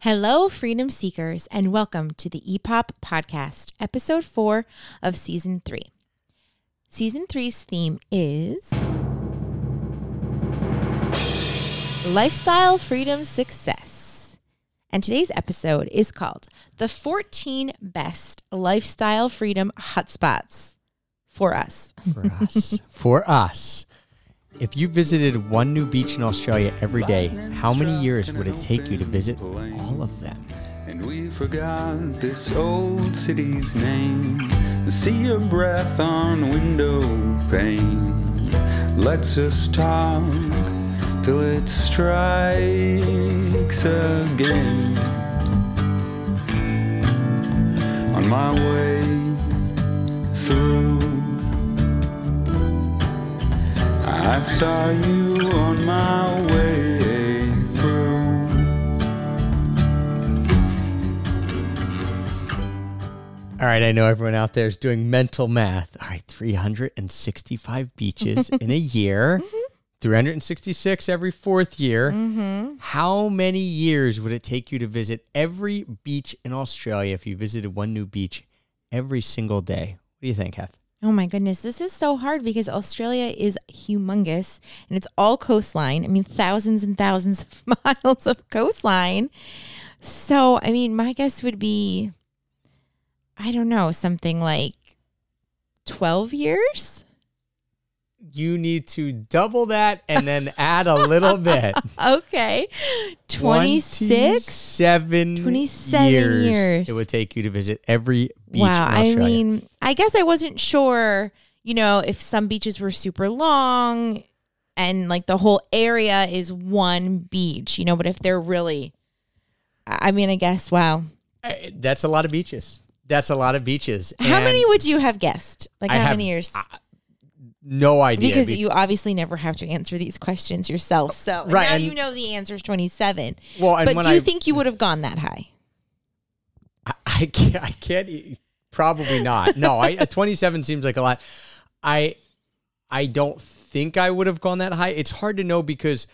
Hello, freedom seekers, and welcome to the EPOP podcast, episode four of season three. Season three's theme is lifestyle, freedom, success. And today's episode is called The 14 Best Lifestyle Freedom Hotspots for Us. For us. For us. If you visited one new beach in Australia every day, how many years would it take you to visit all of them? And we forgot this old city's name. See your breath on window pane. Let's just talk till it strikes again. On my way through, I saw you on my way through. All right, I know everyone out there is doing mental math. All right, 365 beaches in a year, mm-hmm. 366 every fourth year. Mm-hmm. How many years would it take you to visit every beach in Australia if you visited one new beach every single day? What do you think, Kath? Oh my goodness, this is so hard because Australia is humongous and it's all coastline. I mean, thousands and thousands of miles of coastline. So, I mean, my guess would be, I don't know, something like 12 years? You need to double that and then add a little bit. Okay. 26? 27, 27 years, years. it would take you to visit every beach Wow. I mean, I guess I wasn't sure, you know, if some beaches were super long and like the whole area is one beach, you know, but if they're really, I I mean, I guess, wow. I- that's a lot of beaches. That's a lot of beaches. How And many would you have guessed? Like, I how have many years? No idea. because Be- you obviously never have to answer these questions yourself. So Right, now and- you know the answer is 27. well, But do you think you would have gone that high? I, I can't, I can't, probably not. No, I, 27 seems like a lot. I, I don't think I would have gone that high. It's hard to know because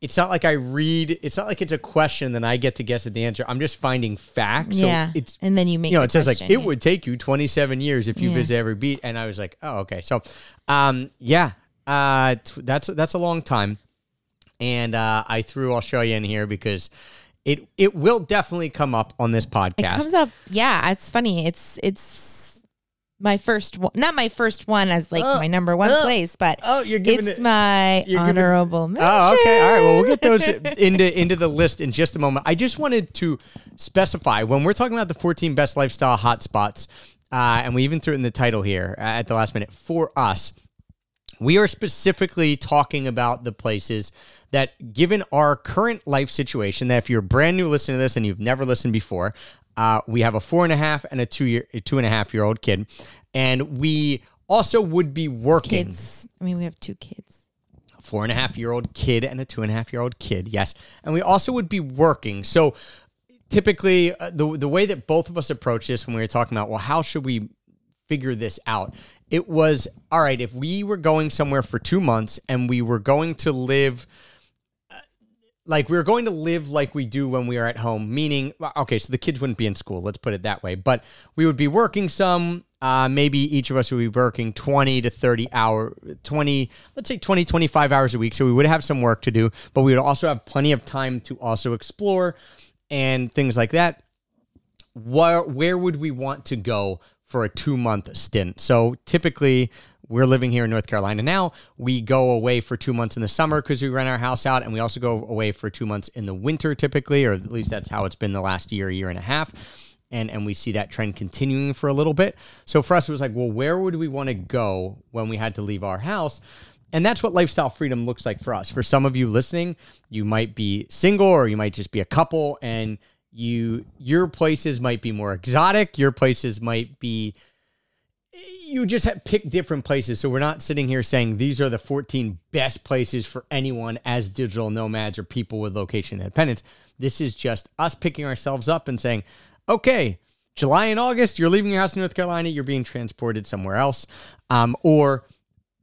it's not like I read, it's not like it's a question that I get to guess at the answer. I'm just finding facts. So yeah. it's, and then you make you know, it says like it yeah. would take you 27 years if you Yeah. visit every beat, and I was like, oh, okay. So, um, yeah, uh, that's that's a long time, and uh, I threw Australia in here because it it will definitely come up on this It podcast. comes up. Yeah, it's funny. It's it's my first one, not my first one as like my number one oh, place, but oh, you're giving it's it. my honorable mention. Oh, okay. All right. Well, we'll get those into into the list in just a moment. I just wanted to specify when we're talking about the 14 best lifestyle hotspots, uh, and we even threw it in the title here uh, at the last minute for us. We are specifically talking about the places that, given our current life situation, that if you're brand new listening to this and you've never listened before, uh, we have a four and a half and a two year, a two and a half year old kid, and we also would be working Kids. I mean, we have two kids. A four and a half year old kid and a two and a half year old kid. Yes, and we also would be working. So typically, uh, the the way that both of us approach this when we were talking about, well, how should we figure this out? It was all right if we were going somewhere for two months and we were going to live. uh, Like we were going to live like we do when we are at home, meaning okay, so the kids wouldn't be in school. Let's put it that way. But we would be working some. Uh, maybe each of us would be working 20 to 30 hour 20 let's say 20 25 hours a week so we would have some work to do but we would also have plenty of time to also explore and things like that where where would we want to go for a two month stint? So typically, we're living here in North Carolina now. We go away for two months in the summer because we rent our house out, and we also go away for two months in the winter typically, or at least that's how it's been the last year, year and a half. And, and we see that trend continuing for a little bit. So for us, it was like, well, where would we want to go when we had to leave our house? And that's what lifestyle freedom looks like for us. For some of you listening, you might be single or you might just be a couple and you your places might be more exotic, your places might be you just have pick different places. So we're not sitting here saying these are the 14 best places for anyone as digital nomads or people with location independence. This is just us picking ourselves up and saying, okay, July and August, you're leaving your house in North Carolina, you're being transported somewhere else. Um, or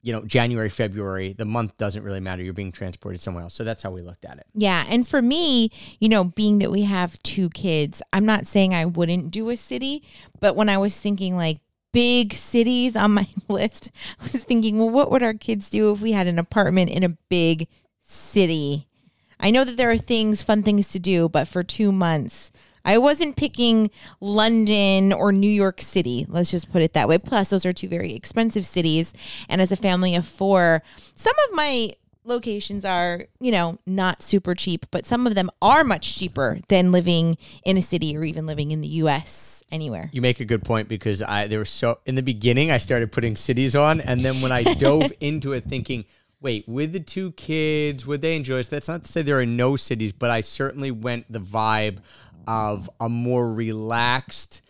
you know, January, February, the month doesn't really matter. You're being transported somewhere else. So that's how we looked at it. Yeah. And for me, you know, being that we have two kids, I'm not saying I wouldn't do a city, but when I was thinking like big cities on my list, I was thinking, well, what would our kids do if we had an apartment in a big city? I know that there are things, fun things to do, but for two months, I wasn't picking London or New York City. Let's just put it that way. Plus, those are two very expensive cities. And as a family of four, some of my locations are, you know, not super cheap, but some of them are much cheaper than living in a city or even living in the US anywhere. You make a good point because I there was so in the beginning I started putting cities on and then when I dove into it thinking wait, with the two kids, would they enjoy this? That's not to say there are no cities, but I certainly went the vibe of a more relaxed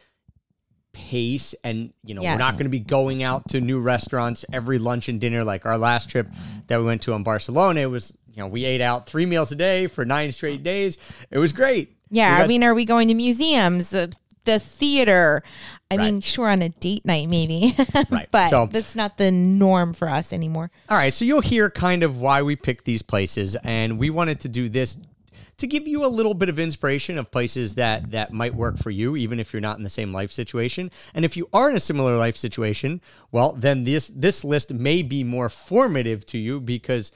pace and you know Yes. we're not going to be going out to new restaurants every lunch and dinner like our last trip that we went to in Barcelona it was you know we ate out 3 meals a day for 9 straight days it was great Yeah, We I mean, are we going to museums, the, the theater? I mean, sure, on a date night, maybe, Right. but So- that's not the norm for us anymore. All right, so you'll hear kind of why we picked these places, and we wanted to do this to give you a little bit of inspiration of places that that might work for you, even if you're not in the same life situation. And if you are in a similar life situation, well, then this this list may be more formative to you because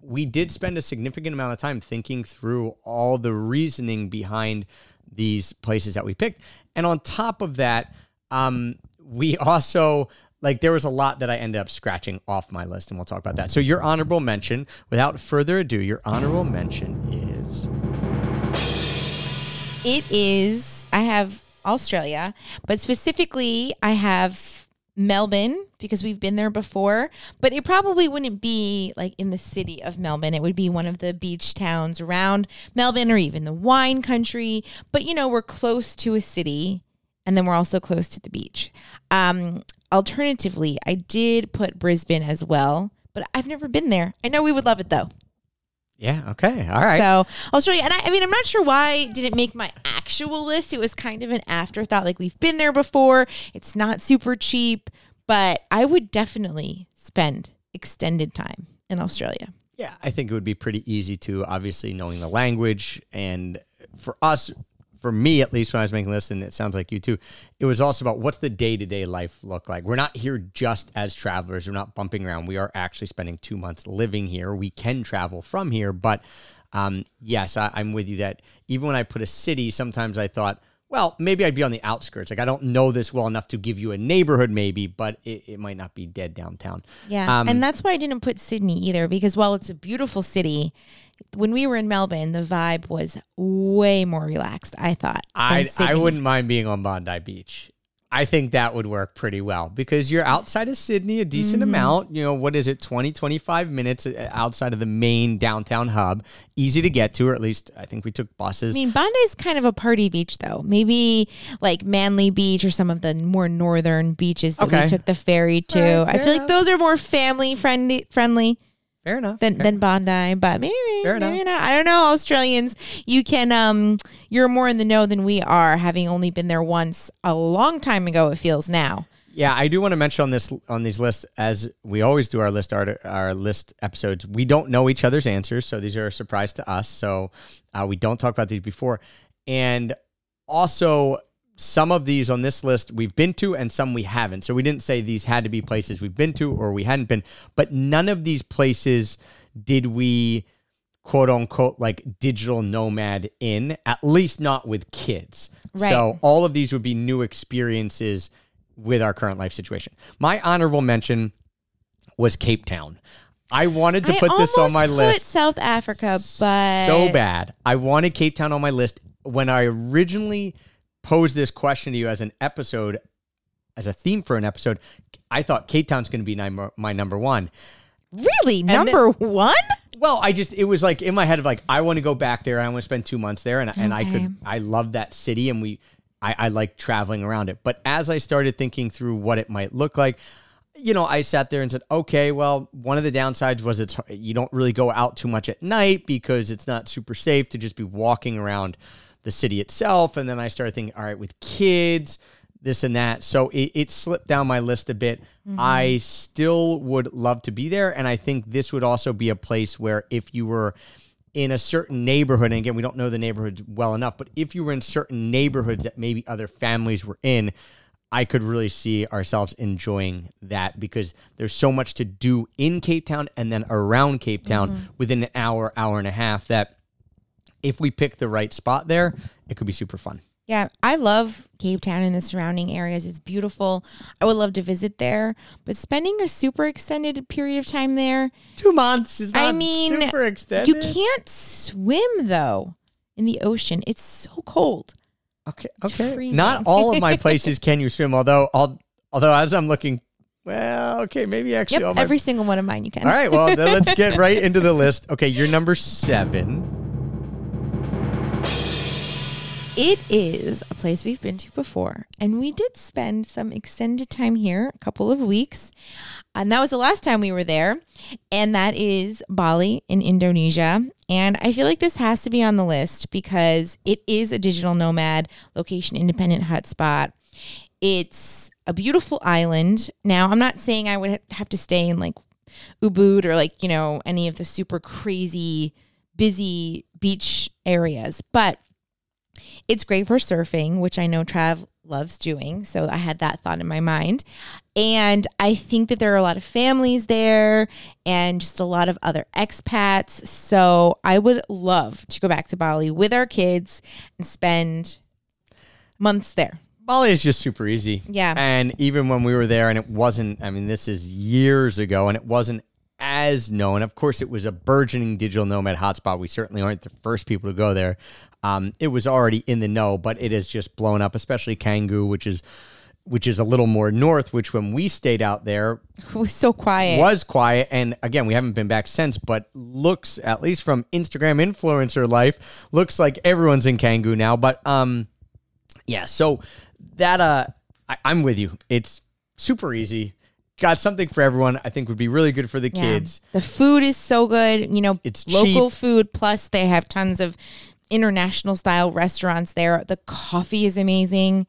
we did spend a significant amount of time thinking through all the reasoning behind these places that we picked. And on top of that, um, we also like there was a lot that I ended up scratching off my list, and we'll talk about that. So your honorable mention, without further ado, your honorable mention is It is, I have Australia, but specifically, I have Melbourne because we've been there before, but it probably wouldn't be like in the city of Melbourne. It would be one of the beach towns around Melbourne or even the wine country. But, you know, we're close to a city and then we're also close to the beach. Um, alternatively, I did put Brisbane as well, but I've never been there. I know we would love it though. Yeah, okay, all right. So Australia, and I, I mean, I'm not sure why it didn't make my actual list. It was kind of an afterthought. Like we've been there before. It's not super cheap, but I would definitely spend extended time in Australia. Yeah, I think it would be pretty easy to obviously knowing the language and for us for me at least when I was making this and it sounds like you too, it was also about what's the day-to-day life look like. We're not here just as travelers. We're not bumping around. We are actually spending 2 months living here. We can travel from here, but um, yes, I, I'm with you that even when I put a city, sometimes I thought, well, maybe I'd be on the outskirts. Like I don't know this well enough to give you a neighborhood, maybe, but it, it might not be dead downtown. Yeah. Um, and that's why I didn't put Sydney either, because while it's a beautiful city, when we were in Melbourne, the vibe was way more relaxed, I thought. I I wouldn't mind being on Bondi Beach. I think that would work pretty well because you're outside of Sydney a decent Mm-hmm. amount. You know, what is it, 20, 25 minutes uh, outside of the main downtown hub. Easy to get to, or at least I think we took buses. I mean, Bondi's kind of a party beach, though. Maybe like Manly Beach or some of the more northern beaches that Okay. we took the ferry to. All right, I fair feel like those are more family friendly friendly Fair enough. than, Fair- than Bondi, but maybe Fair maybe enough. not. I don't know. Australians, you can um, you're more in the know than we are, having only been there once a long time ago. It feels now. Yeah, I do want to mention on this on these lists, as we always do our list our, our list episodes. We don't know each other's answers, so these are a surprise to us. So uh, we don't talk about these before, and also some of these on this list we've been to, and some we haven't. So we didn't say these had to be places we've been to or we hadn't been, but none of these places did we quote unquote like digital nomad in, at least not with kids. Right. So all of these would be new experiences with our current life situation. My honorable mention was Cape Town. I wanted to I put this on my list South Africa, but so bad. I wanted Cape Town on my list. When I originally posed this question to you as an episode, as a theme for an episode, I thought Cape Town's going to be my, my number one. Really, then- number one? Well, I just it was like in my head of like I want to go back there. I want to spend two months there, and and I could I love that city, and we I, I like traveling around it. But as I started thinking through what it might look like, you know, I sat there and said, okay, well, one of the downsides was it's you don't really go out too much at night because it's not super safe to just be walking around the city itself. And then I started thinking, all right, with kids, this and that. So it, it slipped down my list a bit. Mm-hmm. I still would love to be there. And I think this would also be a place where if you were in a certain neighborhood, and again, we don't know the neighborhood well enough, but if you were in certain neighborhoods that maybe other families were in, I could really see ourselves enjoying that because there's so much to do in Cape Town and then around Cape Town mm-hmm. within an hour, hour and a half that if we pick the right spot there, it could be super fun. Yeah, I love Cape Town and the surrounding areas. It's beautiful. I would love to visit there, but spending a super extended period of time there, Two months is not I mean, super extended. you can't swim though in the ocean. It's so cold. Okay, It's okay. freezing. Not all of my places can you swim. Although, al- although as I'm looking, well, okay, maybe actually Yep, all my. every single one of mine you can. all right, well, then let's get right into the list. Okay, you're number seven. It is a place we've been to before, and we did spend some extended time here, a couple of weeks. And that was the last time we were there, and that is Bali in Indonesia. And I feel like this has to be on the list because it is a digital nomad, location independent hotspot. It's a beautiful island. Now, I'm not saying I would have to stay in like Ubud or like, you know, any of the super crazy, busy beach areas, but it's great for surfing, which I know Trav loves doing. So I had that thought in my mind. And I think that there are a lot of families there and just a lot of other expats. So I would love to go back to Bali with our kids and spend months there. Bali is just super easy. Yeah. And even when we were there, and it wasn't, I mean, this is years ago, and it wasn't as known. Of course, it was a burgeoning digital nomad hotspot. We certainly aren't the first people to go there. Um, it was already in the know, but it has just blown up, especially Canggu, which is which is a little more north, which when we stayed out there It was so quiet. was quiet. And again, we haven't been back since, but looks, at least from Instagram influencer life, looks like everyone's in Canggu now. But um yeah, so that uh I, I'm with you. It's super easy. Got something for everyone. I think would be really good for the Yeah. kids. The food is so good. You know, It's local cheap. food. Plus, they have tons of international style restaurants there. The coffee is amazing.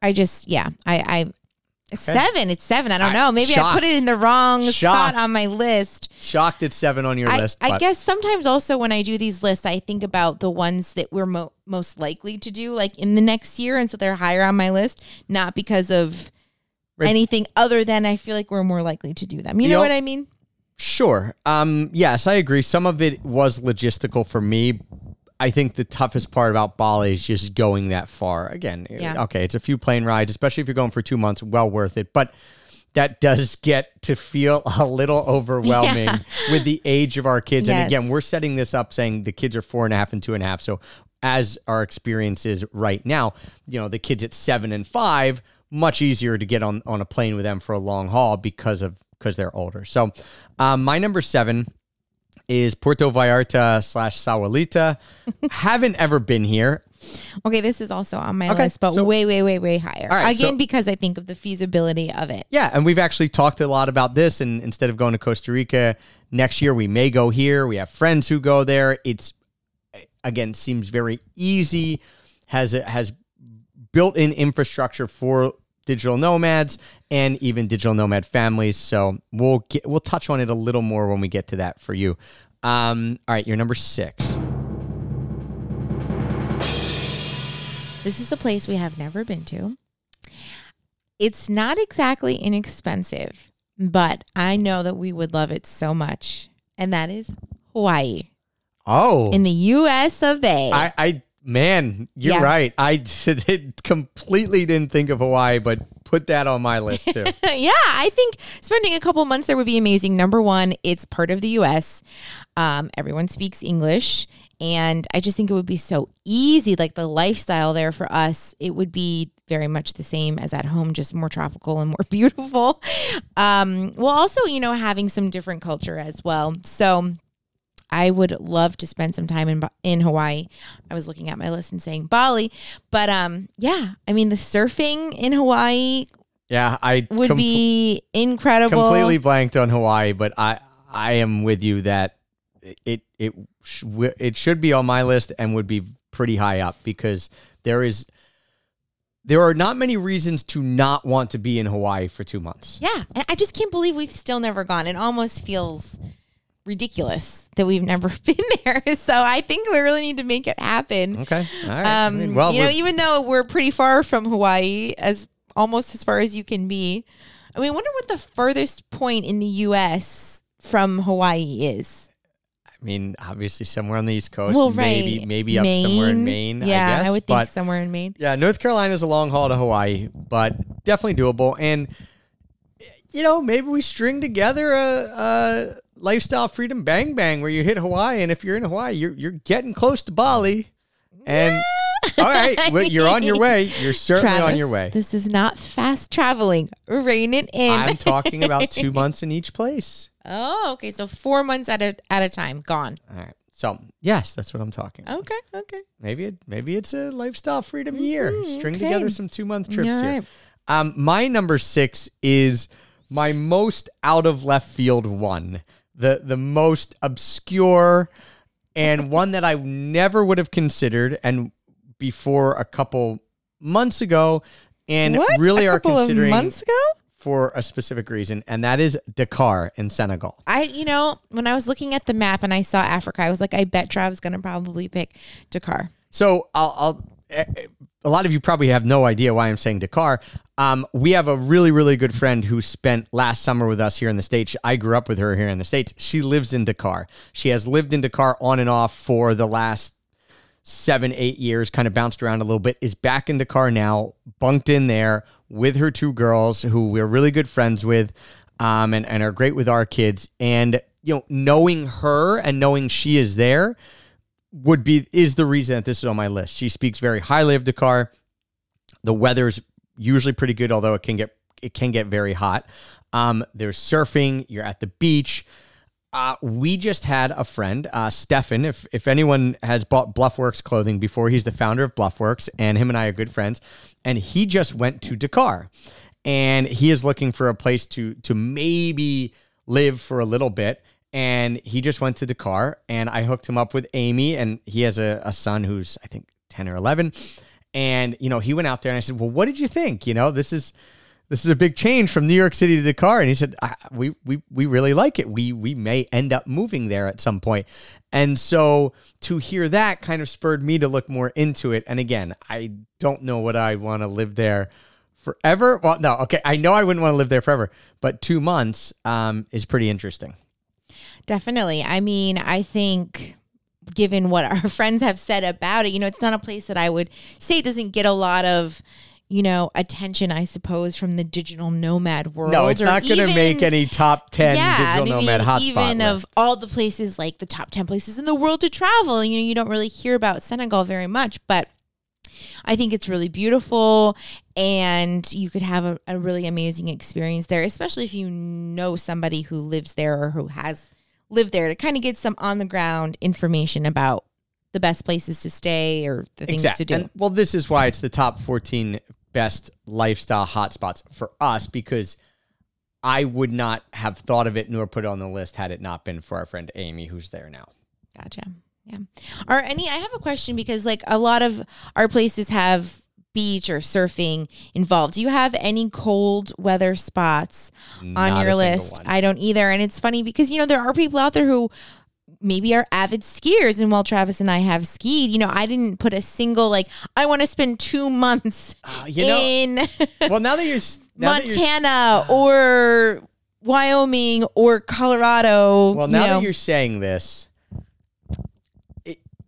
I just, yeah, I, I, it's Okay. seven. It's seven. I don't I- know. Maybe I put it in the wrong Shocked. spot on my list. Shocked it's seven on your I, list. I guess sometimes also when I do these lists, I think about the ones that we're mo- most likely to do like in the next year. And so they're higher on my list, not because of Right. anything other than I feel like we're more likely to do them. You know Yep. what I mean? Sure. Um, yes, I agree. Some of it was logistical for me. I think the toughest part about Bali is just going that far. Again, Yeah. okay, it's a few plane rides, especially if you're going for two months, well worth it. But that does get to feel a little overwhelming Yeah. with the age of our kids. And again, we're setting this up saying the kids are four and a half and two and a half. So as our experience is right now, you know, the kids at seven and five, much easier to get on, on a plane with them for a long haul because of because they're older. So um, my number seven is Puerto Vallarta slash Sayulita. Haven't ever been here. Okay, this is also on my Okay, list, but so- way, way, way, way higher. All right, Again, so- because I think of the feasibility of it. Yeah, and we've actually talked a lot about this. And instead of going to Costa Rica next year, we may go here. We have friends who go there. It's again seems very easy. Has has built-in infrastructure for digital nomads and even digital nomad families. So we'll get we'll touch on it a little more when we get to that for you. Um, all right, you're number six. This is a place we have never been to. It's not exactly inexpensive, but I know that we would love it so much. And that is Hawaii Oh, in the US of A. I, I man, you're Yeah. right. I completely didn't think of Hawaii, but put that on my list too. yeah, I think spending a couple months there would be amazing. Number one, it's part of the US. Um, everyone speaks English. And I just think it would be so easy. Like the lifestyle there for us, it would be very much the same as at home, just more tropical and more beautiful. Um, well, also, you know, having some different culture as well. So I would love to spend some time in in Hawaii. I was looking at my list and saying Bali, but um, yeah, I mean the surfing in Hawaii Yeah, I would com- be incredible. completely blanked on Hawaii, but I I am with you that it it it should be on my list and would be pretty high up because there is there are not many reasons to not want to be in Hawaii for two months. Yeah. And I just can't believe we've still never gone. It almost feels ridiculous that we've never been there. So I think we really need to make it happen. Okay. All right. I Um, mean, well, you know, even though we're pretty far from Hawaii, as almost as far as you can be. I mean, I wonder what the furthest point in the U.S. from Hawaii is. I mean, obviously somewhere on the East Coast. well, maybe right, maybe maybe up somewhere in Maine. Yeah, I, guess, would think but somewhere in Maine. Yeah, North Carolina is a long haul to Hawaii, but definitely doable. And you know, maybe we string together a, a lifestyle freedom bang bang where you hit Hawaii, and if you're in Hawaii, you're you're getting close to Bali. And all right, well, you're on your way. You're certainly on your way. This is not fast traveling. Rein it in. I'm talking about two months in each place. oh, okay. So four months at a at a time, gone. All right. So yes, that's what I'm talking. about. Okay, okay. Maybe it maybe it's a lifestyle freedom year. String okay. together some two month trips here. Um, my number six is my most out of left field one, the the most obscure, and one that I never would have considered, and before a couple months ago, and What? really are considering months ago? for a specific reason, and that is Dakar in Senegal. I, you know, when I was looking at the map and I saw Africa, I was like, I bet Trav's gonna probably pick Dakar. So I'll, I'll eh, eh, a lot of you probably have no idea why I'm saying Dakar. Um, we have a really, really good friend who spent last summer with us here in the States. I grew up with her here in the States. She lives in Dakar. She has lived in Dakar on and off for the last seven, eight years, kind of bounced around a little bit, is back in Dakar now, bunked in there with her two girls who we're really good friends with um, and, and are great with our kids. And, you know, knowing her and knowing she is there would be is the reason that this is on my list. She speaks very highly of Dakar. The weather is usually pretty good, although it can get it can get very hot. Um, there's surfing. You're at the beach. Uh, we just had a friend, uh, Stefan. If if anyone has bought Bluffworks clothing before, he's the founder of Bluffworks, and him and I are good friends. And he just went to Dakar, and he is looking for a place to to maybe live for a little bit. And he just went to Dakar, and I hooked him up with Amy, and he has a, a son who's I think ten or eleven. And you know, he went out there, and I said, "Well, what did you think? You know, this is." this is a big change from New York City to Dakar. And he said, we, we, we really like it. We, we may end up moving there at some point. And so to hear that kind of spurred me to look more into it. And again, I don't know what I want to live there forever. Well, no, okay. I know I wouldn't want to live there forever, but two months um, is pretty interesting. Definitely. I mean, I think given what our friends have said about it, you know, it's not a place that I would say doesn't get a lot of, you know, attention, I suppose, from the digital nomad world. No, it's not going to make any top 10 yeah, digital I mean, nomad hotspot even list. of all the places like the top 10 places in the world to travel you know you don't really hear about senegal very much but i think it's really beautiful and you could have a, a really amazing experience there especially if you know somebody who lives there or who has lived there to kind of get some on the ground information about the best places to stay or the things to do And, well, this is why it's the top 14 best lifestyle hotspots for us because I would not have thought of it nor put it on the list had it not been for our friend Amy, who's there now. Gotcha. Yeah. Are any? I have a question because like a lot of our places have beach or surfing involved. Do you have any cold weather spots on Not your list? one. I don't either. And it's funny because you know there are people out there who maybe are avid skiers and while Travis and I have skied, you know, I didn't put a single like I want to spend 2 months Uh, you know, in well, now that you're now that you're Montana or Wyoming or Colorado. well, you now know. that you're saying this,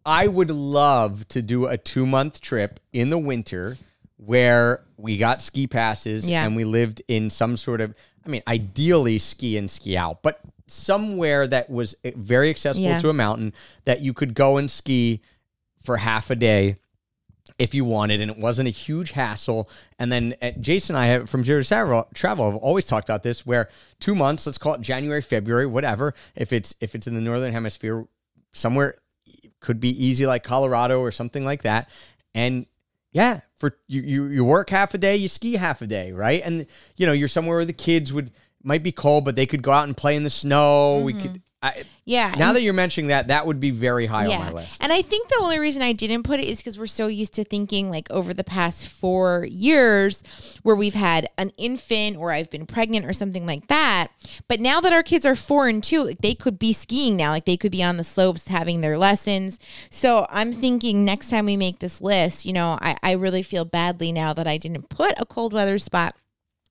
I would love to do a two month trip in the winter where we got ski passes Yeah. and we lived in some sort of, I mean, ideally ski and ski out, but somewhere that was very accessible Yeah. to a mountain that you could go and ski for half a day if you wanted, and it wasn't a huge hassle. And then uh, Jason and I have from Zero to Travel, Travel have always talked about this, where two months, let's call it January, February, whatever. If it's if it's in the northern hemisphere, somewhere could be easy like Colorado or something like that, and yeah, for you you you work half a day, you ski half a day, right? And you know you're somewhere where the kids would might be cold, but they could go out and play in the snow. We could. Mm-hmm. I, Yeah. now that you're mentioning that, that would be very high on my list. And I think the only reason I didn't put it is because we're so used to thinking like over the past four years where we've had an infant or I've been pregnant or something like that. But now that our kids are four and two, like they could be skiing now, like they could be on the slopes having their lessons. So I'm thinking next time we make this list, you know, I, I really feel badly now that I didn't put a cold weather spot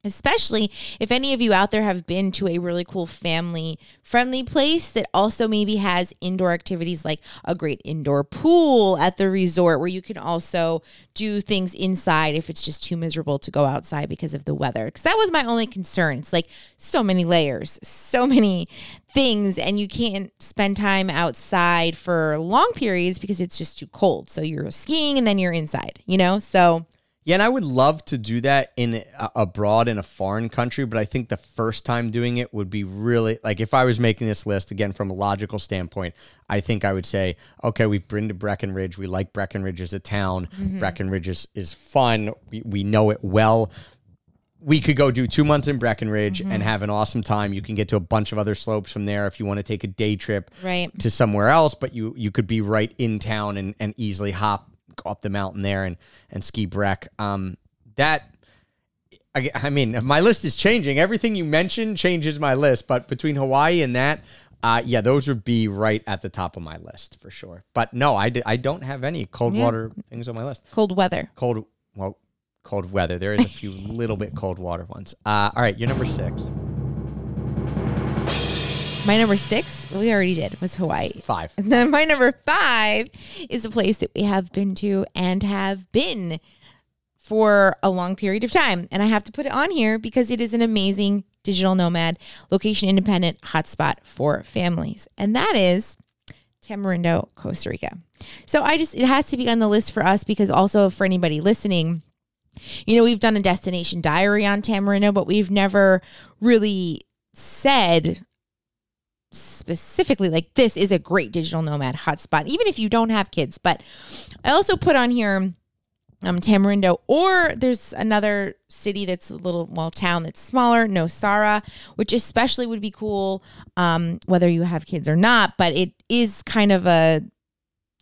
especially if any of you out there have been to a really cool family friendly place that also maybe has indoor activities like a great indoor pool at the resort where you can also do things inside if it's just too miserable to go outside because of the weather. Because that was my only concern. It's like so many layers so many things and you can't spend time outside for long periods because it's just too cold. So you're skiing and then you're inside you know? So Yeah, and I would love to do that in uh, abroad in a foreign country, but I think the first time doing it would be really like if I was making this list again from a logical standpoint, I think I would say, okay, we've been to Breckenridge. We like Breckenridge as a town. Breckenridge is, is fun. We, we know it well. We could go do two months in Breckenridge and have an awesome time. You can get to a bunch of other slopes from there if you want to take a day trip Right. to somewhere else, but you you could be right in town and, and easily hop up the mountain there and and ski Breck. Um, that I, I mean, my list is changing. Everything you mentioned changes my list, but between Hawaii and that, uh, yeah, those would be right at the top of my list for sure. But no, I, d- I don't have any cold Yeah. water things on my list. cold weather Cold, well, cold weather. There is a few little bit cold water ones. Uh, all right, you're number six, My number six, we already did, was Hawaii. five. And then my number five is a place that we have been to and have been for a long period of time. And I have to put it on here because it is an amazing digital nomad, location independent hotspot for families. And that is Tamarindo, Costa Rica. So I just, it has to be on the list for us because also for anybody listening, you know, we've done a destination diary on Tamarindo, but we've never really said specifically like this is a great digital nomad hotspot, even if you don't have kids. But I also put on here um, Tamarindo, or there's another city that's a little well town that's smaller, Nosara, which especially would be cool, um, whether you have kids or not. But it is kind of a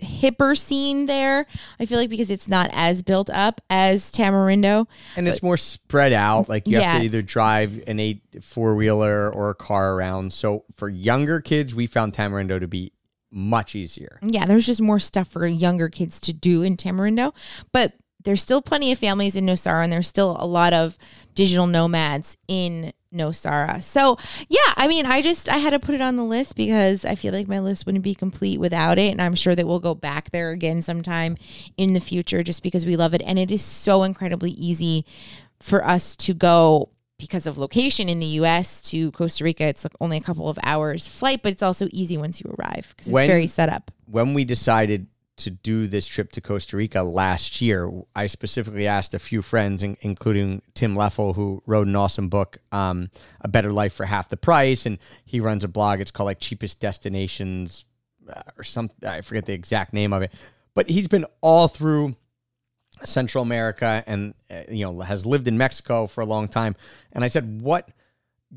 hipper scene there. I feel like because it's not as built up as Tamarindo. And it's more spread out. Like you have to either drive an eight four wheeler or a car around. So for younger kids, we found Tamarindo to be much easier. Yeah, there's just more stuff for younger kids to do in Tamarindo, but there's still plenty of families in Nosara, and there's still a lot of digital nomads in Nosara. So yeah, I mean, I just I had to put it on the list because I feel like my list wouldn't be complete without it, and I'm sure that we'll go back there again sometime in the future just because we love it, and it is so incredibly easy for us to go because of location in the U.S. to Costa Rica. It's like only a couple of hours flight, but it's also easy once you arrive because it's When- very set up. When we decided to do this trip to Costa Rica last year, I specifically asked a few friends, in- including Tim Leffel, who wrote an awesome book, um, A Better Life for Half the Price. And he runs a blog. It's called like Cheapest Destinations uh, or some, I forget the exact name of it. But he's been all through Central America and uh, you know has lived in Mexico for a long time. And I said, "What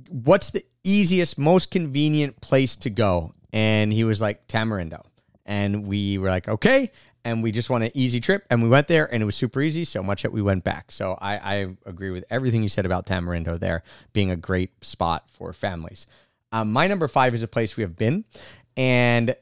what's the easiest, most convenient place to go?" And he was like, "Tamarindo." And we were like, "Okay." And we just want an easy trip, and we went there, and it was super easy, so much that we went back. So I, I agree with everything you said about Tamarindo there being a great spot for families. Um, my number five is a place we have been, and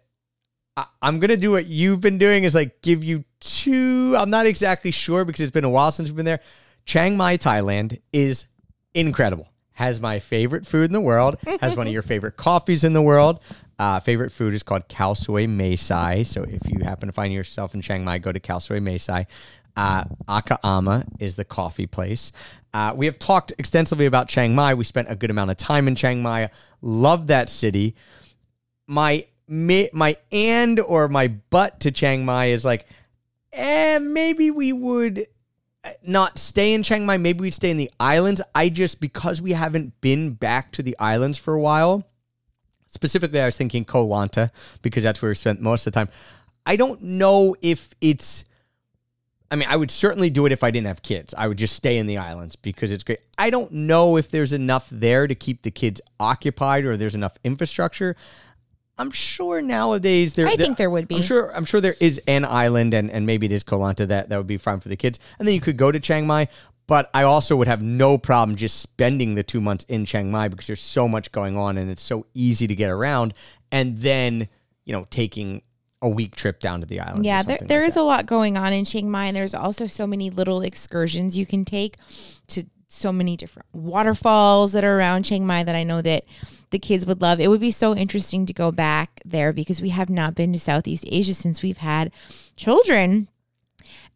I- I'm gonna do what you've been doing is like give you two. I'm not exactly sure because it's been a while since we've been there. Chiang Mai, Thailand is incredible. Has my favorite food in the world. Has one of your favorite coffees in the world. Uh, favorite food is called Khao Soi Mae Sai. So if you happen to find yourself in Chiang Mai, go to Khao Soi Mae Sai. Uh, Akha Ama is the coffee place. Uh, we have talked extensively about Chiang Mai. We spent a good amount of time in Chiang Mai. Love that city my my, my and or my butt to Chiang Mai is like, eh, maybe we would uh, not stay in Chiang Mai. Maybe we'd stay in the islands. I just because we haven't been back to the islands for a while. Specifically, I was thinking Koh Lanta because that's where we spent most of the time. I don't know if it's. I mean, I would certainly do it if I didn't have kids. I would just stay in the islands because it's great. I don't know if there's enough there to keep the kids occupied or there's enough infrastructure. I'm sure nowadays there. I think there would be. I'm sure. I'm sure there is an island, and and maybe it is Koh Lanta that that would be fine for the kids, and then you could go to Chiang Mai. But I also would have no problem just spending the two months in Chiang Mai because there's so much going on and it's so easy to get around, and then you know taking a week trip down to the island. Yeah, there, there is a lot going on in Chiang Mai, and there's also so many little excursions you can take to so many different waterfalls that are around Chiang Mai that I know that the kids would love. It would be so interesting to go back there because we have not been to Southeast Asia since we've had children.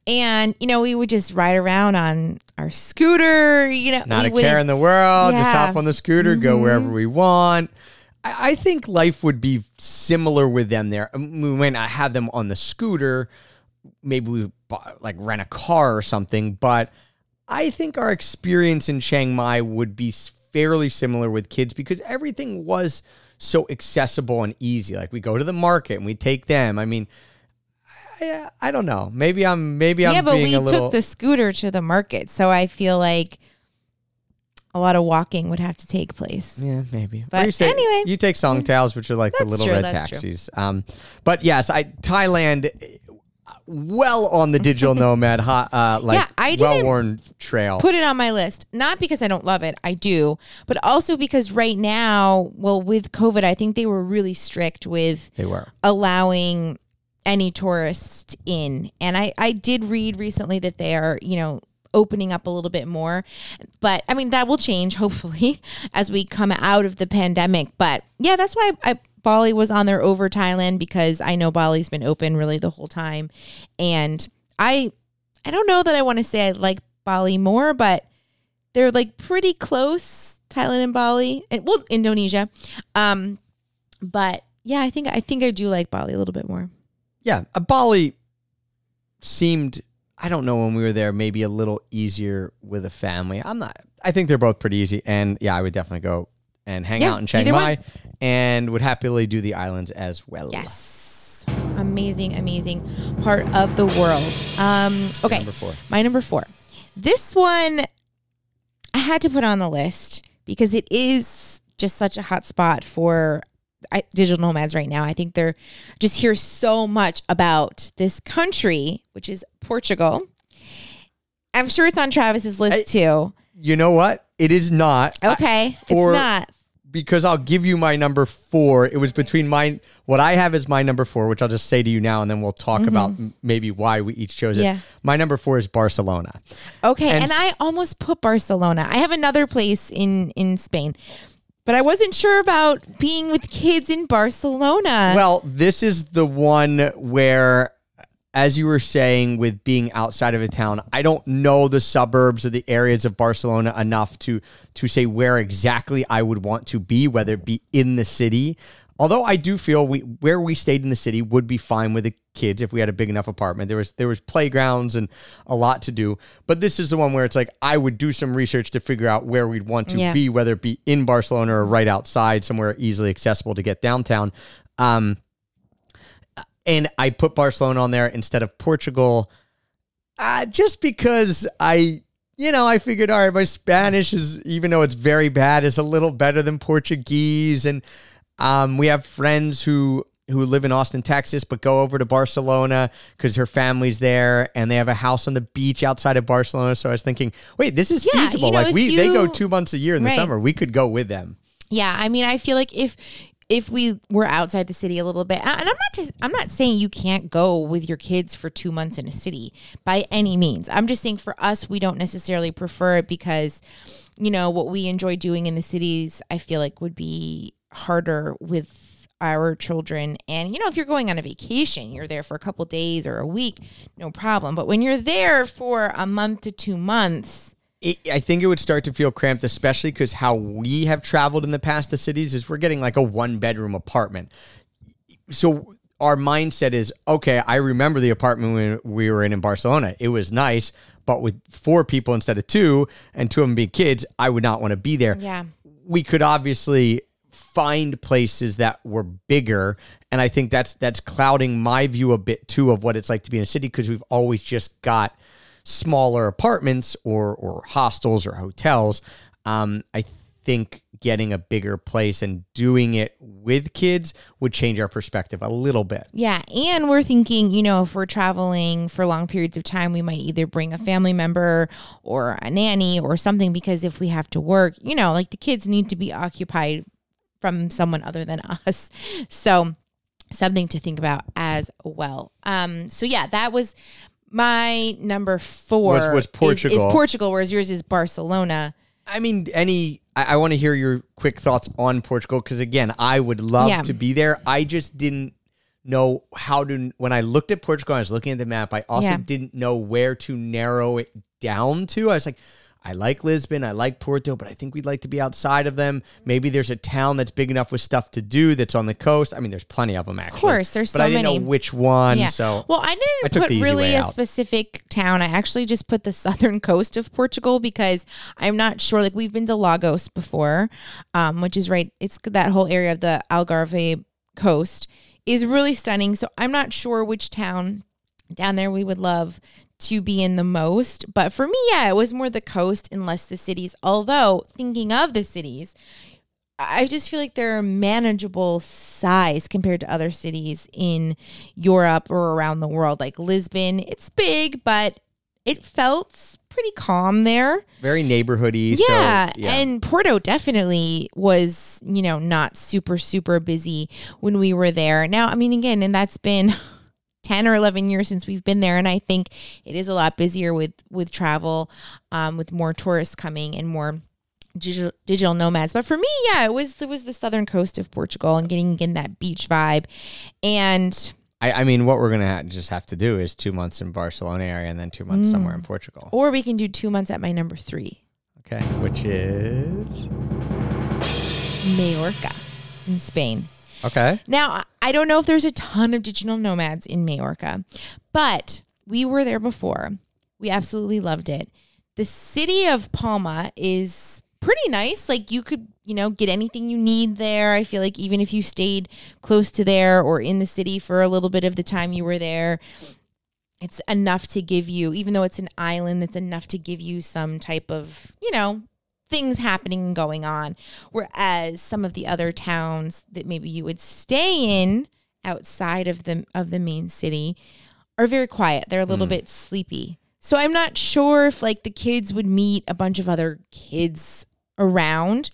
And, you know, we would just ride around on our scooter, you know. Not a wouldn't- care in the world. Just Yeah. Mm-hmm. hop on the scooter, go wherever we want. I, I think life would be similar with them there. Um, We might not have them on the scooter. Maybe we like rent a car or something. But I think our experience in Chiang Mai would be fairly similar with kids because everything was so accessible and easy. Like we go to the market and we take them. I mean, I, I don't know. Maybe I'm maybe I'm yeah, but we little. took the scooter to the market. So I feel like a lot of walking would have to take place. Yeah, maybe. But you say- anyway. you take songthaews, which are like the little true, red that's true. taxis. Um, but yes, I Thailand, well on the digital nomad, hot, uh, like Yeah, I well worn trail. put it on my list not because i don't love it i do but also because right now well with covid i think they were really strict with they were. allowing any tourists in. And i i did read recently that they are you know opening up a little bit more. But i mean that will change hopefully as we come out of the pandemic. But yeah that's why I, bali was on there over thailand because i know bali's been open really the whole time. And i i don't know that i want to say i like bali more but they're like pretty close thailand and bali and well indonesia. Um but yeah i think i think i do like bali a little bit more Yeah, Bali seemed. I don't know when we were there, maybe a little easier with a family. I'm not. I think they're both pretty easy, and yeah, I would definitely go and hang Yeah, out in Chiang either Mai, and would happily do the islands as well. Yes. Amazing, amazing part of the world. Um, okay. Number four. My number four. This one I had to put on the list because it is just such a hot spot for I, digital nomads right now. I think they're just hear so much about this country, which is Portugal. I'm sure it's on Travis's list I- too. You know what? It is not. Okay. for- it's not. because I'll give you my number four. It was between my what I have is my number four, which I'll just say to you now, and then we'll talk about m- maybe why we each chose it. Mm-hmm. Yeah. My number four is Barcelona. Okay, And and, I almost put Barcelona. I have another place in in Spain, but I wasn't sure about being with kids in Barcelona. Well, this is the one where, as you were saying, with being outside of a town, I don't know the suburbs or the areas of Barcelona enough to to say where exactly I would want to be, whether it be in the city. Although I do feel we where we stayed in the city would be fine with the kids if we had a big enough apartment. There was there was playgrounds and a lot to do. But this is the one where it's like I would do some research to figure out where we'd want to Yeah. be, whether it be in Barcelona or right outside, somewhere easily accessible to get downtown. Um, and I put Barcelona on there instead of Portugal, uh, just because I, you know, I figured, all right, my Spanish is, even though it's very bad, is a little better than Portuguese, and um, we have friends who who live in Austin, Texas, but go over to Barcelona because her family's there, and they have a house on the beach outside of Barcelona. So I was thinking, wait, this is Yeah, feasible. you know, like we, they go two months a year in the Right. summer. We could go with them. yeah, I mean, I feel like if if we were outside the city a little bit, and I'm not just I'm not saying you can't go with your kids for two months in a city by any means. I'm just saying for us, we don't necessarily prefer it because you know what we enjoy doing in the cities. I feel like would be harder with our children and you know if you're going on a vacation you're there for a couple days or a week no problem but when you're there for a month to two months it, I think it would start to feel cramped, especially because how we have traveled in the past to cities is we're getting like a one bedroom apartment. So our mindset is okay. I remember the apartment when we were in in Barcelona. It was nice, but with four people instead of two, and two of them being kids, I would not want to be there. yeah we could obviously find places that were bigger and i think that's that's clouding my view a bit too of what it's like to be in a city because we've always just got smaller apartments or or hostels or hotels um i think getting a bigger place and doing it with kids would change our perspective a little bit. Yeah. And we're thinking, you know, if we're traveling for long periods of time, we might either bring a family member or a nanny or something because if we have to work, you know, like the kids need to be occupied from someone other than us. So, something to think about as well. Um, so yeah, that was my number four. Was- was is- Portugal. Is, Portugal, whereas yours is Barcelona. I mean, any. I, I want to hear your quick thoughts on Portugal because again, I would love Yeah. to be there. I just didn't know how to. When I looked at Portugal, I was looking at the map. I also Yeah. didn't know where to narrow it down to. I was like. I like Lisbon, I like Porto, but I think we'd like to be outside of them. Maybe there's a town that's big enough with stuff to do that's on the coast. I mean, there's plenty of them actually. Of course, there's but so I didn't many. know which one. Yeah. So well, I didn't I put really a out. specific town. I actually just put the southern coast of Portugal because I'm not sure. Like we've been to Lagos before, um, which is right. It's that whole area of the Algarve coast is really stunning. So I'm not sure which town down there we would love to be in the most. But for me, yeah, it was more the coast and less the cities. Although thinking of the cities, I just feel like they're a manageable size compared to other cities in Europe or around the world. Like Lisbon, it's big, but it felt pretty calm there. very neighborhoody. Yeah, so, yeah. and Porto definitely was, you know, not super super busy when we were there. Now, I mean, again, and that's been ten or eleven years since we've been there, and I think it is a lot busier with with travel, um, with more tourists coming and more digital, digital nomads. But for me, yeah, it was it was the southern coast of Portugal and getting in that beach vibe, and I, I mean, what we're gonna ha- just have to do is two months in Barcelona area and then two months somewhere in Portugal. or we can do two months at my number three, Okay, which is Majorca, in Spain. Okay. Now, I don't know if there's a ton of digital nomads in Majorca, but we were there before. We absolutely loved it. The city of Palma is pretty nice. Like you could, you know, get anything you need there. I feel like even if you stayed close to there or in the city for a little bit of the time you were there, it's enough to give you, even though it's an island, it's enough to give you some type of, you know, things happening and going on. Whereas some of the other towns that maybe you would stay in outside of the of the main city are very quiet. They're a little mm. bit sleepy. So I'm not sure if like the kids would meet a bunch of other kids around.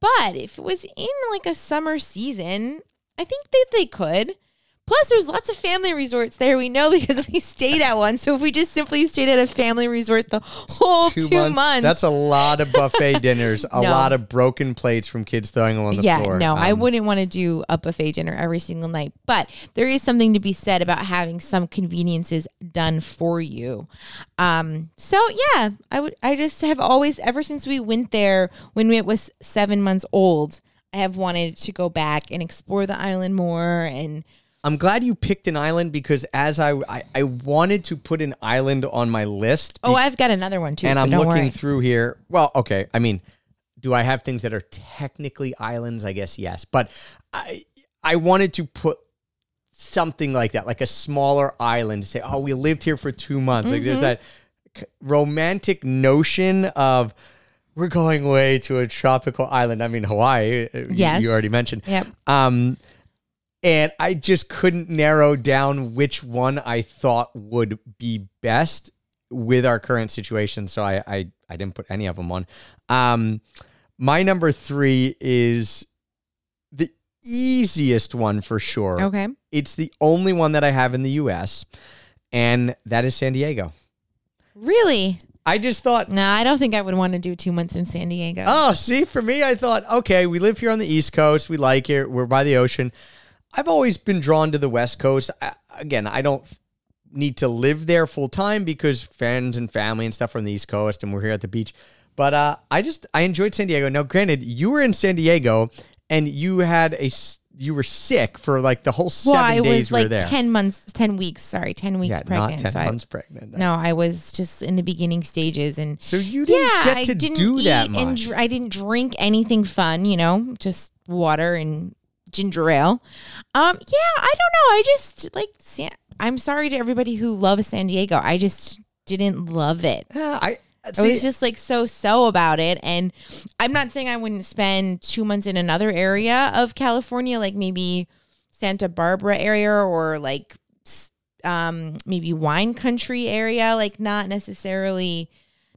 But if it was in like a summer season, I think that they could. Plus, there's lots of family resorts there. We know because we stayed at one. So if we just simply stayed at a family resort the whole two, months, That's a lot of buffet dinners, a No. lot of broken plates from kids throwing them on the yeah, floor. no, I Um, wouldn't want to do a buffet dinner every single night. But there is something to be said about having some conveniences done for you. Um, so yeah, I would. I just have always, ever since we went there when it was seven months old, I have wanted to go back and explore the island more. And I'm glad you picked an island because as I, I I wanted to put an island on my list. oh, I've got another one too. and so I'm looking worry. through here. Well, okay. I mean, do I have things that are technically islands? I guess yes, but I I wanted to put something like that, like a smaller island. To Say, oh, we lived here for two months. Like Mm-hmm. there's that romantic notion of. We're going away to a tropical island. I mean, Hawaii. uh, you- you already mentioned. Yep. Um, and I just couldn't narrow down which one I thought would be best with our current situation. So I I, I didn't put any of them on. Um, my number three is the easiest one for sure. Okay. It's the only one that I have in the U.S., and that is San Diego. Really? I just thought No, I don't think I would want to do two months in San Diego. Oh, see, for me, I thought, okay, we live here on the East Coast. We like it. We're by the ocean. I've always been drawn to the West Coast. I, again, I don't need to live there full time because friends and family and stuff are on the East Coast and we're here at the beach. But uh, I just, I enjoyed San Diego. Now, granted, you were in San Diego and you had a you were sick for like the whole well, seven I days was we were like there. ten months, ten weeks. Sorry, ten weeks yeah, pregnant. not 10 so I- months pregnant. No, I was just in the beginning stages, and So you didn't yeah, get I to didn't do that and dr- I didn't drink anything fun. You know, just water and ginger ale. Um, yeah, I don't know. I just like. San- I'm sorry to everybody who loves San Diego. I just didn't love it. Yeah, I I was just like so so about it. And I'm not saying I wouldn't spend two months in another area of California, like maybe Santa Barbara area or like um, maybe wine country area, like not necessarily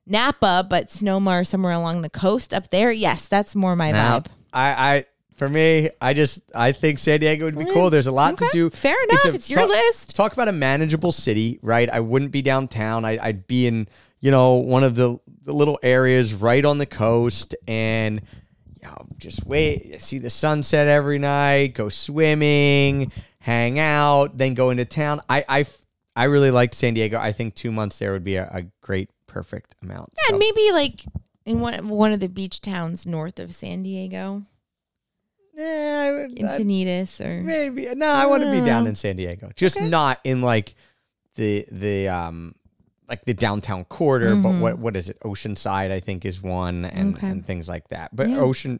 Napa, but Sonoma or somewhere along the coast up there. Yes, that's more my Now, vibe. I, I, for me, I just, I think San Diego would be mm, cool. There's a lot to do. fair enough. It's your list. Talk about a manageable city, right? I wouldn't be downtown. I, I'd be in, you know, one of the, the little areas right on the coast, and you know, just wait, see the sunset every night, go swimming, hang out, then go into town. I, I, I really liked San Diego. I think two months there would be a, a great, perfect amount. Yeah, So- and maybe like in one one of the beach towns north of San Diego, Yeah, I would, Encinitas or Maybe no, I want to be down in San Diego, just not in like the the um like the downtown quarter. But what what is it? Oceanside, I think, is one, and, Okay. and things like that. But Yeah. Ocean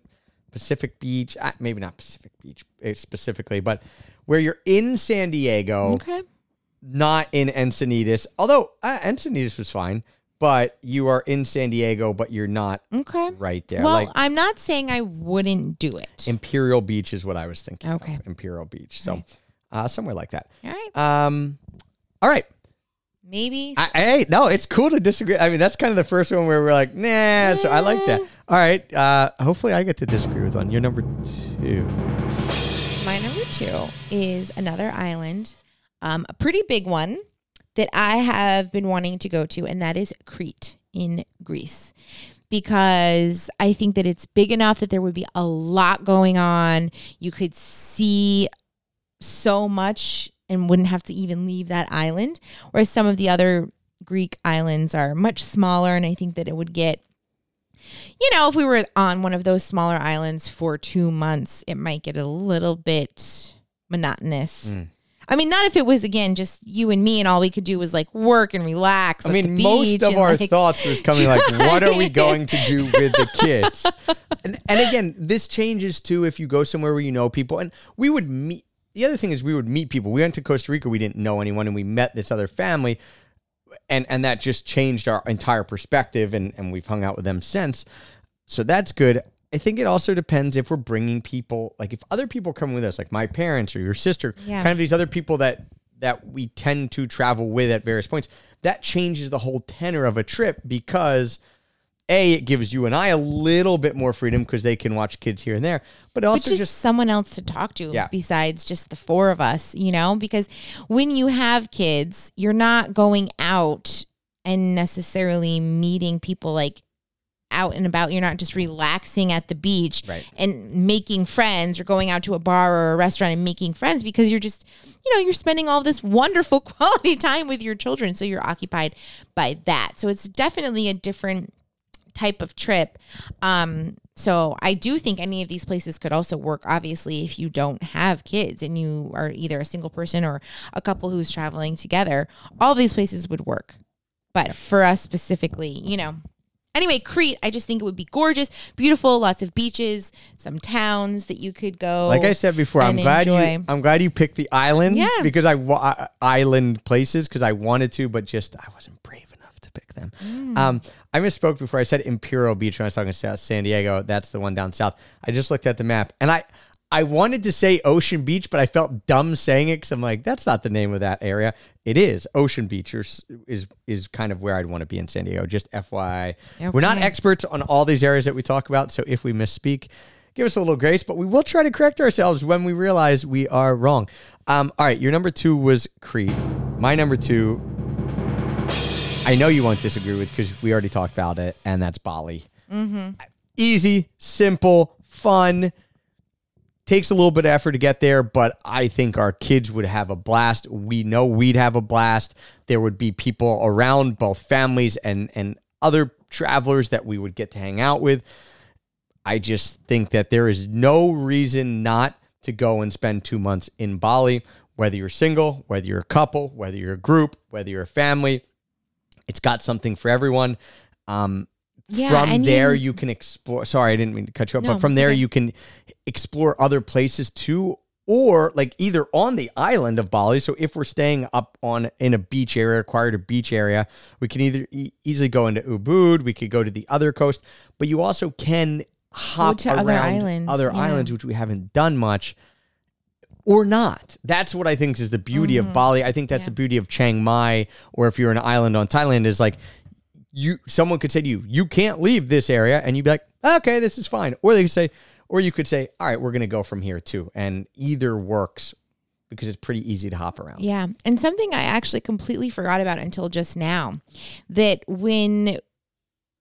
Pacific Beach, uh, maybe not Pacific Beach uh, specifically, but where you're in San Diego, okay. not in Encinitas. Although uh, Encinitas was fine, but you are in San Diego, but you're not Okay. right there. Well, like I'm not saying I wouldn't do it. Imperial Beach is what I was thinking. of, Okay. Imperial Beach. So uh, somewhere like that. All right. Um, all right. Maybe. I, hey, no, it's cool to disagree. I mean, that's kind of the first one where we're like, nah. So I like that. All right. Uh, hopefully, I get to disagree with one. You're number two. My number two is another island, um, a pretty big one that I have been wanting to go to, and that is Crete in Greece. Because I think that it's big enough that there would be a lot going on. You could see so much and wouldn't have to even leave that island. Whereas some of the other Greek islands are much smaller, and I think that it would get you know, if we were on one of those smaller islands for two months, it might get a little bit monotonous. Mm. I mean, not if it was again just you and me, and all we could do was like work and relax. I mean, most of our like- thoughts was coming like, what are we going to do with the kids? And, and again, this changes too if you go somewhere where you know people. And we would meet. The other thing is we would meet people. We went to Costa Rica. We didn't know anyone, and we met this other family, and and that just changed our entire perspective. And and we've hung out with them since. So that's good. I think it also depends if we're bringing people, like if other people come with us, like my parents or your sister, Yeah. kind of these other people that that we tend to travel with at various points. That changes the whole tenor of a trip because a it gives you and I a little bit more freedom because they can watch kids here and there, but but also just, just someone else to talk to Yeah. besides just the four of us, you know? Because when you have kids, you're not going out and necessarily meeting people like out and about. You're not just relaxing at the beach Right. and making friends or going out to a bar or a restaurant and making friends because you're just, you know, you're spending all this wonderful quality time with your children. So you're occupied by that. So it's definitely a different type of trip. Um, so I do think any of these places could also work, obviously, if you don't have kids and you are either a single person or a couple who's traveling together. All these places would work. But for us specifically, you know. Anyway, Crete, I just think it would be gorgeous, beautiful, lots of beaches, some towns that you could go. like I said before, I'm glad you. I'm glad you picked the islands Yeah. because I wa- island places because I wanted to, but just I wasn't brave enough to pick them. Mm. Um, I misspoke before. I said Imperial Beach when I was talking about San Diego. That's the one down south. I just looked at the map and I I wanted to say Ocean Beach, but I felt dumb saying it because I'm like, that's not the name of that area. It is Ocean Beach, is is kind of where I'd want to be in San Diego. Just FYI, we're not experts on all these areas that we talk about, so if we misspeak, give us a little grace. But we will try to correct ourselves when we realize we are wrong. Um, all right, your number two was Crete. My number two, I know you won't disagree with because we already talked about it, and that's Bali. Easy, simple, fun takes a little bit of effort to get there, but I think our kids would have a blast. We know we'd have a blast. There would be people around, both families and and other travelers that we would get to hang out with. I just think that there is no reason not to go and spend two months in Bali, whether you're single, whether you're a couple, whether you're a group, whether you're a family. It's got something for everyone. Um, Yeah, from there you- you can explore sorry i didn't mean to cut you off No, but from there okay. you can explore other places too or like either on the island of Bali. So if we're staying up on in a beach area, acquired a beach area, we can either e- easily go into Ubud, we could go to the other coast, but you also can hop to around other islands, other yeah. islands, which we haven't done much. Or not. That's what I think is the beauty Mm-hmm. of Bali. I think that's the beauty of Chiang Mai, or if you're an island on Thailand, is like you someone could say to you, you can't leave this area, and you'd be like, okay, this is fine. Or they could say, or you could say, all right, we're gonna go from here too. And either works because it's pretty easy to hop around. Yeah. And something I actually completely forgot about until just now that when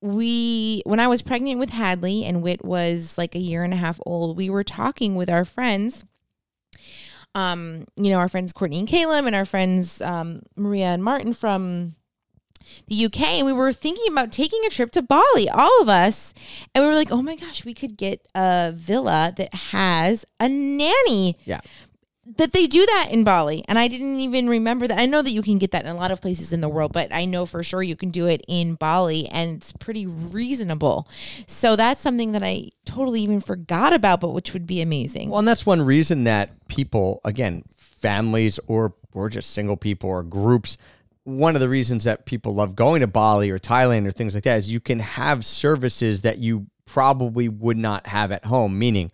we when I was pregnant with Hadley and Wit was like a year and a half old, we were talking with our friends. Um, you know, our friends Courtney and Caleb and our friends um, Maria and Martin from the UK, and we were thinking about taking a trip to Bali, all of us. And we were like, oh my gosh, we could get a villa that has a nanny Yeah. that they do that in Bali. And I didn't even remember that. I know that you can get that in a lot of places in the world, but I know for sure you can do it in Bali and it's pretty reasonable. So that's something that I totally even forgot about, but which would be amazing. Well, and that's one reason that people, again, families or or just single people or groups, one of the reasons that people love going to Bali or Thailand or things like that is you can have services that you probably would not have at home, meaning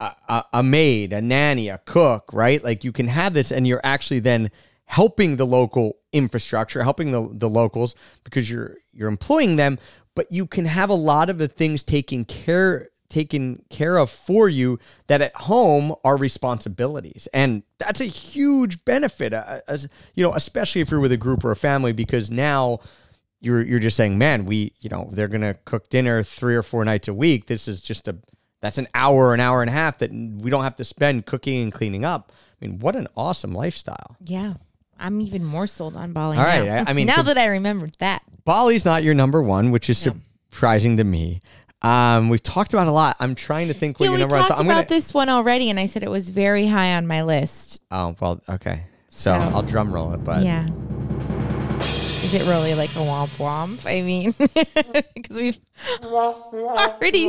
a, a, a maid, a nanny, a cook, right? Like you can have this and you're actually then helping the local infrastructure, helping the, the locals because you're you're employing them, but you can have a lot of the things taken care taken care of for you that at home are responsibilities. And that's a huge benefit uh, as you know, especially if you're with a group or a family because now you're you're just saying, man, we, you know, they're gonna cook dinner three or four nights a week. This is just a that's an hour, an hour and a half that we don't have to spend cooking and cleaning up. I mean, what an awesome lifestyle. yeah. I'm even more sold on Bali All now. right, I- I mean, now so- that I remembered that. Bali's not your number one, which is surprising to me. Um, we've talked about a lot. I'm trying to think what Yeah, your number one. talked So I'm about gonna. this one already, and I said it was very high on my list. Oh well, okay. So, So- I'll drum roll it, but yeah. Is it really like a womp womp? I mean, because we've already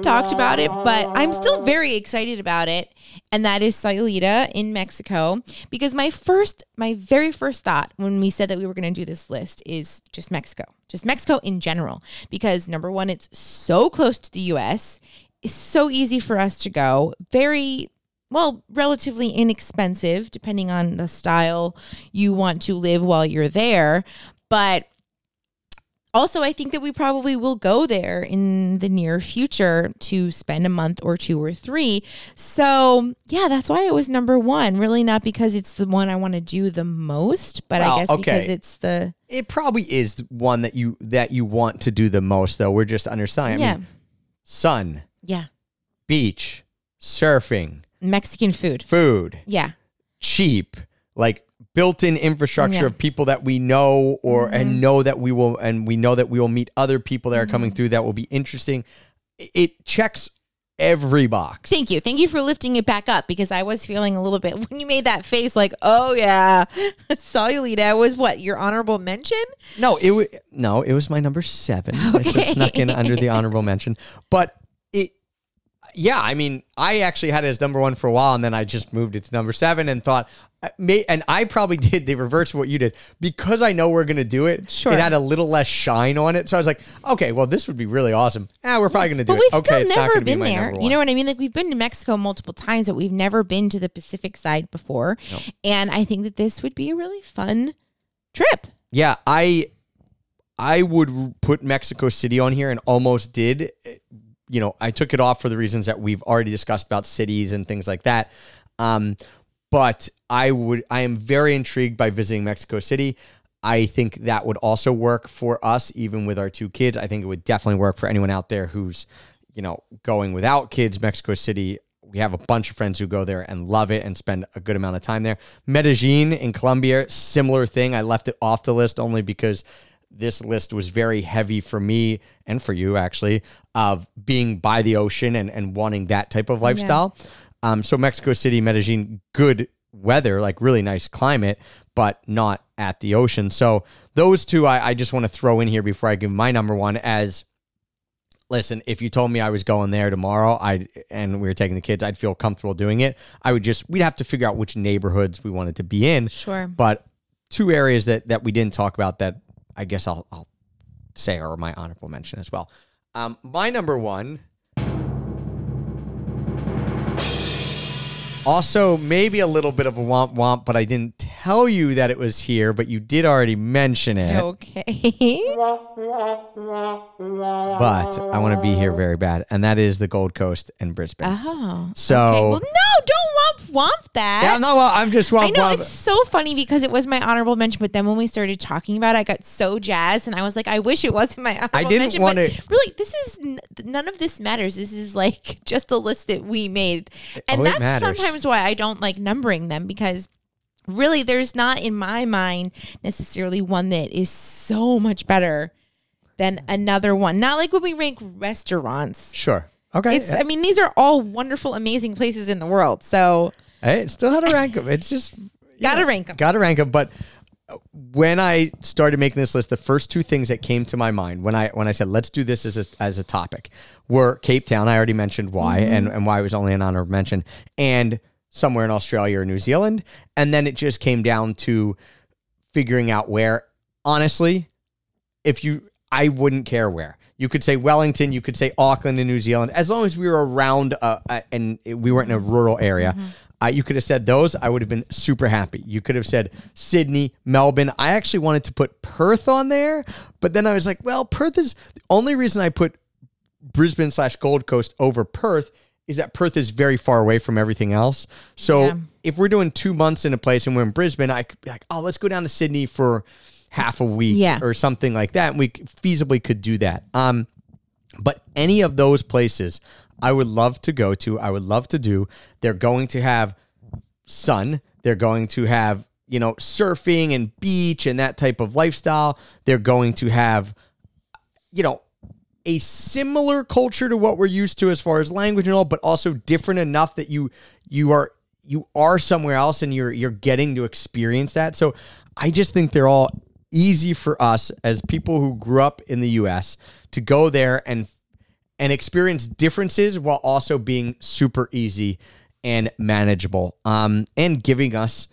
talked about it, but I'm still very excited about it. And that is Sayulita in Mexico. Because my first, my very first thought when we said that we were going to do this list is just Mexico, just Mexico in general. Because number one, it's so close to the US, it's so easy for us to go, very well, relatively inexpensive, depending on the style you want to live while you're there. But also, I think that we probably will go there in the near future to spend a month or two or three. So, yeah, that's why it was number one. Really, not because it's the one I want to do the most, but Well, I guess okay. because it's the. it probably is one that you that you want to do the most. Though we're just understanding. I Yeah. mean, sun, Yeah. beach, surfing, Mexican food. food, Yeah. cheap, like built-in infrastructure Yeah. Mm-hmm. of people that we know or and know that we will and we know that we will meet other people that are Mm-hmm. coming through that will be interesting. It- checks every box. Thank you. Thank you for lifting it back up because I was feeling a little bit when you made that face like, oh yeah, saw you. Sayulita was what your honorable mention? No, it was no, it was my number seven. I sort of Okay. snuck in under the honorable mention, but. Yeah, I mean, I actually had it as number one for a while, and then I just moved it to number seven, and thought, uh, may, and I probably did the reverse of what you did because I know we're gonna do it. Sure. it had a little less shine on it, so I was like, okay, well, this would be really awesome. Ah, we're probably gonna do But it. we've okay, still never gonna be been there. You know what I mean? Like we've been to Mexico multiple times, but we've never been to the Pacific side before. And I think that this would be a really fun trip. Yeah, I I would put Mexico City on here and almost did. You know, I took it off for the reasons that we've already discussed about cities and things like that. Um, but I would I am very intrigued by visiting Mexico City. I think that would also work for us, even with our two kids. I think it would definitely work for anyone out there who's, you know, going without kids. Mexico City, we have a bunch of friends who go there and love it and spend a good amount of time there. Medellin in Colombia, similar thing. I left it off the list only because this list was very heavy for me and for you actually of being by the ocean and, and wanting that type of lifestyle. Um, so Mexico City, Medellin, good weather, like really nice climate, but not at the ocean. So those two I, I just want to throw in here before I give my number one as listen, if you told me I was going there tomorrow, I and we were taking the kids, I'd feel comfortable doing it. I would just we'd have to figure out which neighborhoods we wanted to be in. Sure. But two areas that that we didn't talk about that I guess I'll I'll say are my honorable mention as well. Um, my number one. Also, maybe a little bit of a womp womp, but I didn't tell you that it was here, but you did already mention it. Okay. But I want to be here very bad, and that is the Gold Coast and Brisbane. oh. So- okay. well, no, don't womp womp that. yeah, no, well, I'm just womp I know womp. it's so funny because it was my honorable mention, but then when we started talking about it, I got so jazzed, and I was like, I wish it wasn't my honorable I didn't mention. wanna- but really, this is n- none of this matters. This is like just a list that we made, and Oh, that's matters. sometimes why I don't like numbering them because really, there's not in my mind necessarily one that is so much better than another one. Not like when we rank restaurants. Sure. Okay. It's, I mean, these are all wonderful, amazing places in the world. So Hey, still how to rank them. It's just Gotta know, them. Gotta rank them. But when I started making this list, the first two things that came to my mind when I when I said let's do this as a as a topic were Cape Town. I already mentioned why Mm-hmm. and and why it was only an honorable mention, and somewhere in Australia or New Zealand. And then it just came down to figuring out where. Honestly, if you I wouldn't care where. You could say Wellington, you could say Auckland in New Zealand, as long as we were around uh, uh, and we weren't in a rural area. Uh, you could have said those. I would have been super happy. You could have said Sydney, Melbourne. I actually wanted to put Perth on there, but then I was like, well, Perth is the only reason I put Brisbane slash Gold Coast over Perth is that Perth is very far away from everything else. So Yeah. if we're doing two months in a place and we're in Brisbane, I could be like, oh, let's go down to Sydney for half a week Yeah. or something like that. And we feasibly could do that. Um, but any of those places I would love to go to, I would love to do. They're going to have sun. They're going to have, you know, surfing and beach and that type of lifestyle. They're going to have, you know, a similar culture to what we're used to as far as language and all, but also different enough that you you are you are somewhere else and you're you're getting to experience that. So I just think they're all easy for us as people who grew up in the US to go there and and experience differences while also being super easy and manageable. Um and giving us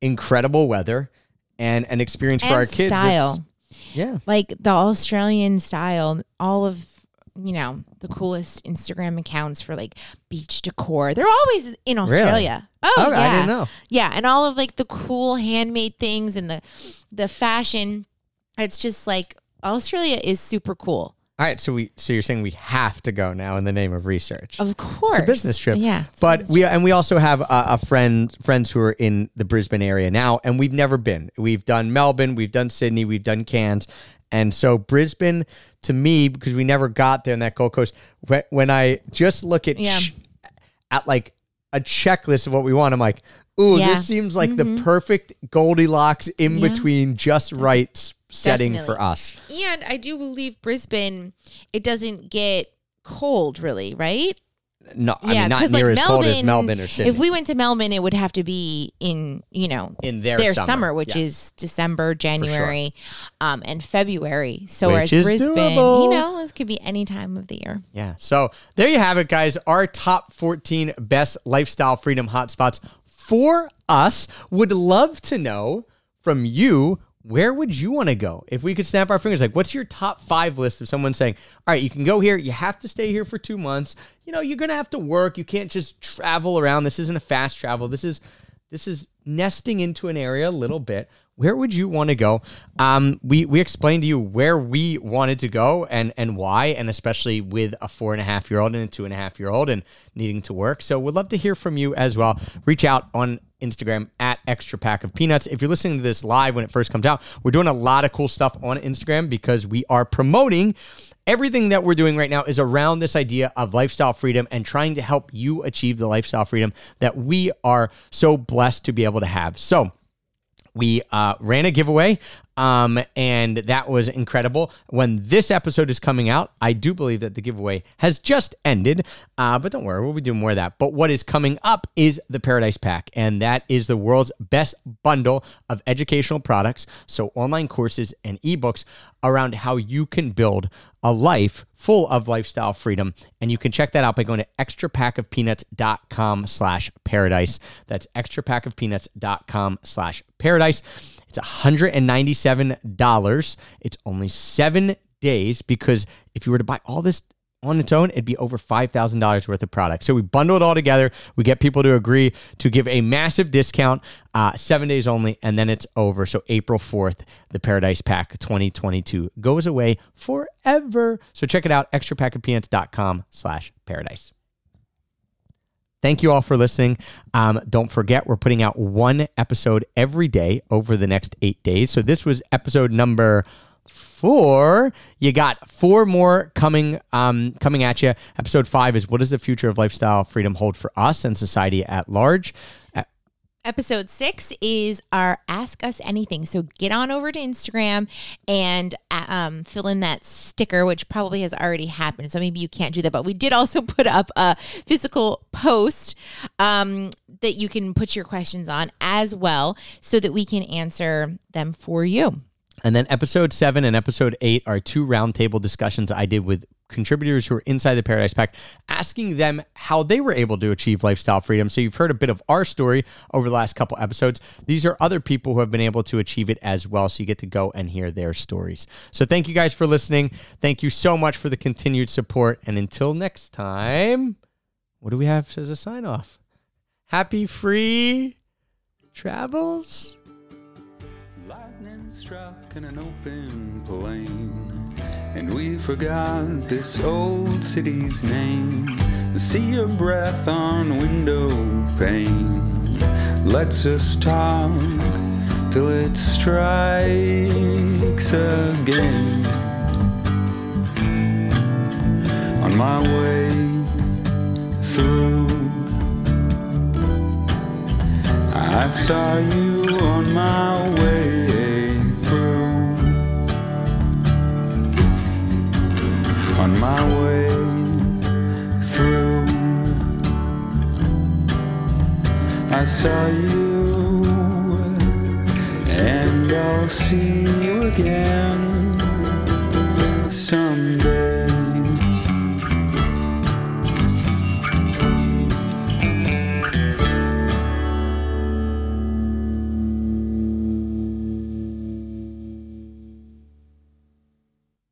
incredible weather and an experience for our kids. style. Yeah. like the Australian style, all of you know the coolest Instagram accounts for like beach decor. They're always in Australia. Oh, Okay, I yeah. didn't know. Yeah, and all of like the cool handmade things and the the fashion. It's just like Australia is super cool. All right, so we so you're saying we have to go now in the name of research. Of course, It's a business trip. Yeah, but we and we also have a, a friend friends who are in the Brisbane area now, and we've never been. We've done Melbourne, we've done Sydney, we've done Cairns, and so Brisbane to me because we never got there in that Gold Coast. When, when I just look at Yeah. ch- at like a checklist of what we want, I'm like, ooh, Yeah. this seems like the perfect Goldilocks in Yeah. between, just right setting Definitely. for us. And I do believe Brisbane, it doesn't get cold really, right? No, I mean not near like, as cold as Melbourne or Sydney. If we went to Melbourne, it would have to be in you know in their, their, summer, summer, which Yeah. is December, January, um, and February. So Which whereas is Brisbane, doable. you know, this could be any time of the year. Yeah. So there you have it, guys. Our top 14 best lifestyle freedom hotspots for us. Would love to know from you. Where would you want to go? If we could snap our fingers, like, what's your top five list of someone saying, all right, you can go here. You have to stay here for two months. You know, you're going to have to work. You can't just travel around. This isn't a fast travel. This is, this is nesting into an area a little bit. Where would you want to go? Um, we we explained to you where we wanted to go and and why, and especially with a four and a half year old and a two and a half year old and needing to work. So we'd love to hear from you as well. Reach out on Instagram at extra pack of peanuts. If you're listening to this live when it first comes out, we're doing a lot of cool stuff on Instagram because we are promoting everything that we're doing right now is around this idea of lifestyle freedom and trying to help you achieve the lifestyle freedom that we are so blessed to be able to have. So we uh, ran a giveaway um, and that was incredible. When this episode is coming out i do believe that the giveaway has just ended uh, but don't worry we'll be doing more of that. But what is coming up is the paradise pack and that is the world's best bundle of educational products so online courses and ebooks around how you can build a life full of lifestyle freedom. And you can check that out by going to extrapackofpeanuts.com slash paradise. That's extrapackofpeanuts.com slash paradise. It's $197. It's only seven days because if you were to buy all this on its own, it'd be over $5,000 worth of product. So we bundle it all together. We get people to agree to give a massive discount, uh, seven days only, and then it's over. So April 4th, the Paradise Pack 2022 goes away forever. So check it out, extrapackofpeanuts.com slash paradise. Thank you all for listening. Um, don't forget, we're putting out one episode every day over the next eight days. So this was episode number four. You got four more coming um, coming at you. Episode five is what does the future of lifestyle freedom hold for us and society at large? Episode six is our Ask Us Anything. So get on over to Instagram and uh, um, fill in that sticker, which probably has already happened. So maybe you can't do that. But we did also put up a physical post um, that you can put your questions on as well so that we can answer them for you. And then episode seven and episode eight are two roundtable discussions I did with contributors who are inside the Paradise Pack, asking them how they were able to achieve lifestyle freedom. So you've heard a bit of our story over the last couple episodes. These are other people who have been able to achieve it as well. So you get to go and hear their stories. So thank you guys for listening. Thank you so much for the continued support. And until next time, what do we have as a sign off? Happy free travels. Lightning struck in an open plain, and we forgot this old city's name. See your breath on window pane. Let's us talk till it strikes again. On my way through. I saw you on my way through. On my way through. I saw you, and I'll see you again someday.